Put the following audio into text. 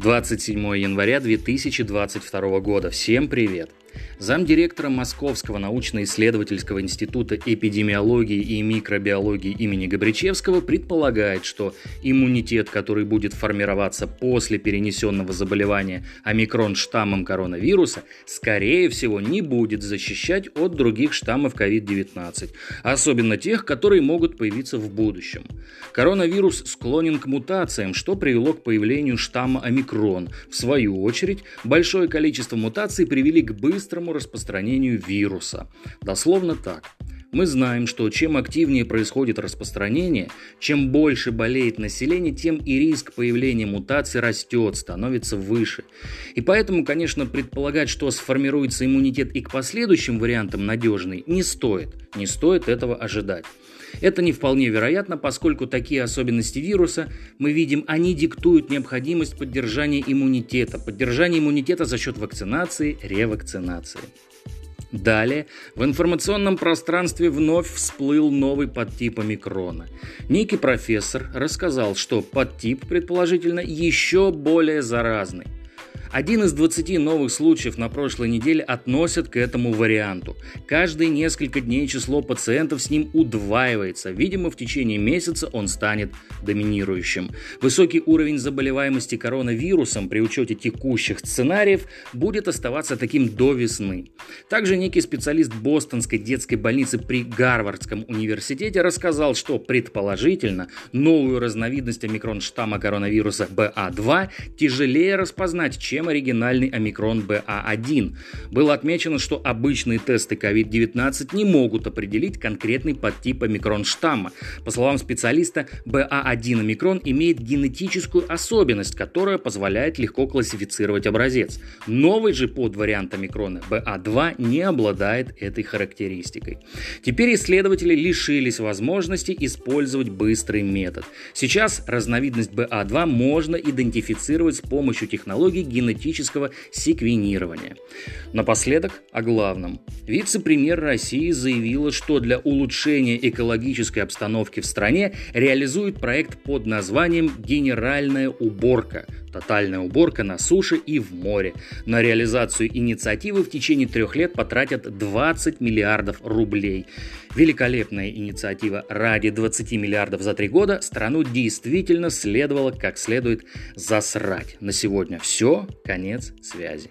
27 января 2022 года. Всем привет! Замдиректора Московского научно-исследовательского института эпидемиологии и микробиологии имени Габричевского предполагает, что иммунитет, который будет формироваться после перенесенного заболевания омикрон штаммом коронавируса, скорее всего не будет защищать от других штаммов COVID-19, особенно тех, которые могут появиться в будущем. Коронавирус склонен к мутациям, что привело к появлению штамма омикрон. В свою очередь, большое количество мутаций привели к быстрому быстрому распространению вируса. Дословно так. Мы знаем, что чем активнее происходит распространение, чем больше болеет население, тем и риск появления мутаций растет, становится выше. И поэтому, конечно, предполагать, что сформируется иммунитет и к последующим вариантам надежный, не стоит. Не стоит этого ожидать. Это не вполне вероятно, поскольку такие особенности вируса, мы видим, они диктуют необходимость поддержания иммунитета, поддержания иммунитета за счет вакцинации, ревакцинации. Далее в информационном пространстве вновь всплыл новый подтип омикрона. Некий профессор рассказал, что подтип, предположительно, еще более заразный. Один из 20 новых случаев на прошлой неделе относят к этому варианту. Каждые несколько дней число пациентов с ним удваивается. Видимо, в течение месяца он станет доминирующим. Высокий уровень заболеваемости коронавирусом при учете текущих сценариев будет оставаться таким до весны. Также некий специалист Бостонской детской больницы при Гарвардском университете рассказал, что предположительно новую разновидность омикрон штамма коронавируса BA2 тяжелее распознать, чем чем оригинальный омикрон BA1. Было отмечено, что обычные тесты COVID-19 не могут определить конкретный подтип омикрон штамма. По словам специалиста, BA1 омикрон имеет генетическую особенность, которая позволяет легко классифицировать образец. Новый же подвариант омикрона BA2 не обладает этой характеристикой. Теперь исследователи лишились возможности использовать быстрый метод. Сейчас разновидность BA2 можно идентифицировать с помощью технологий генетического генетического секвенирования. Напоследок о главном. Вице-премьер России заявила, что для улучшения экологической обстановки в стране реализует проект под названием «Генеральная уборка», Тотальная уборка на суше и в море. На реализацию инициативы в течение трех лет потратят 20 миллиардов рублей. Великолепная инициатива. Ради 20 миллиардов за три года страну действительно следовало как следует засрать. На сегодня все. Конец связи.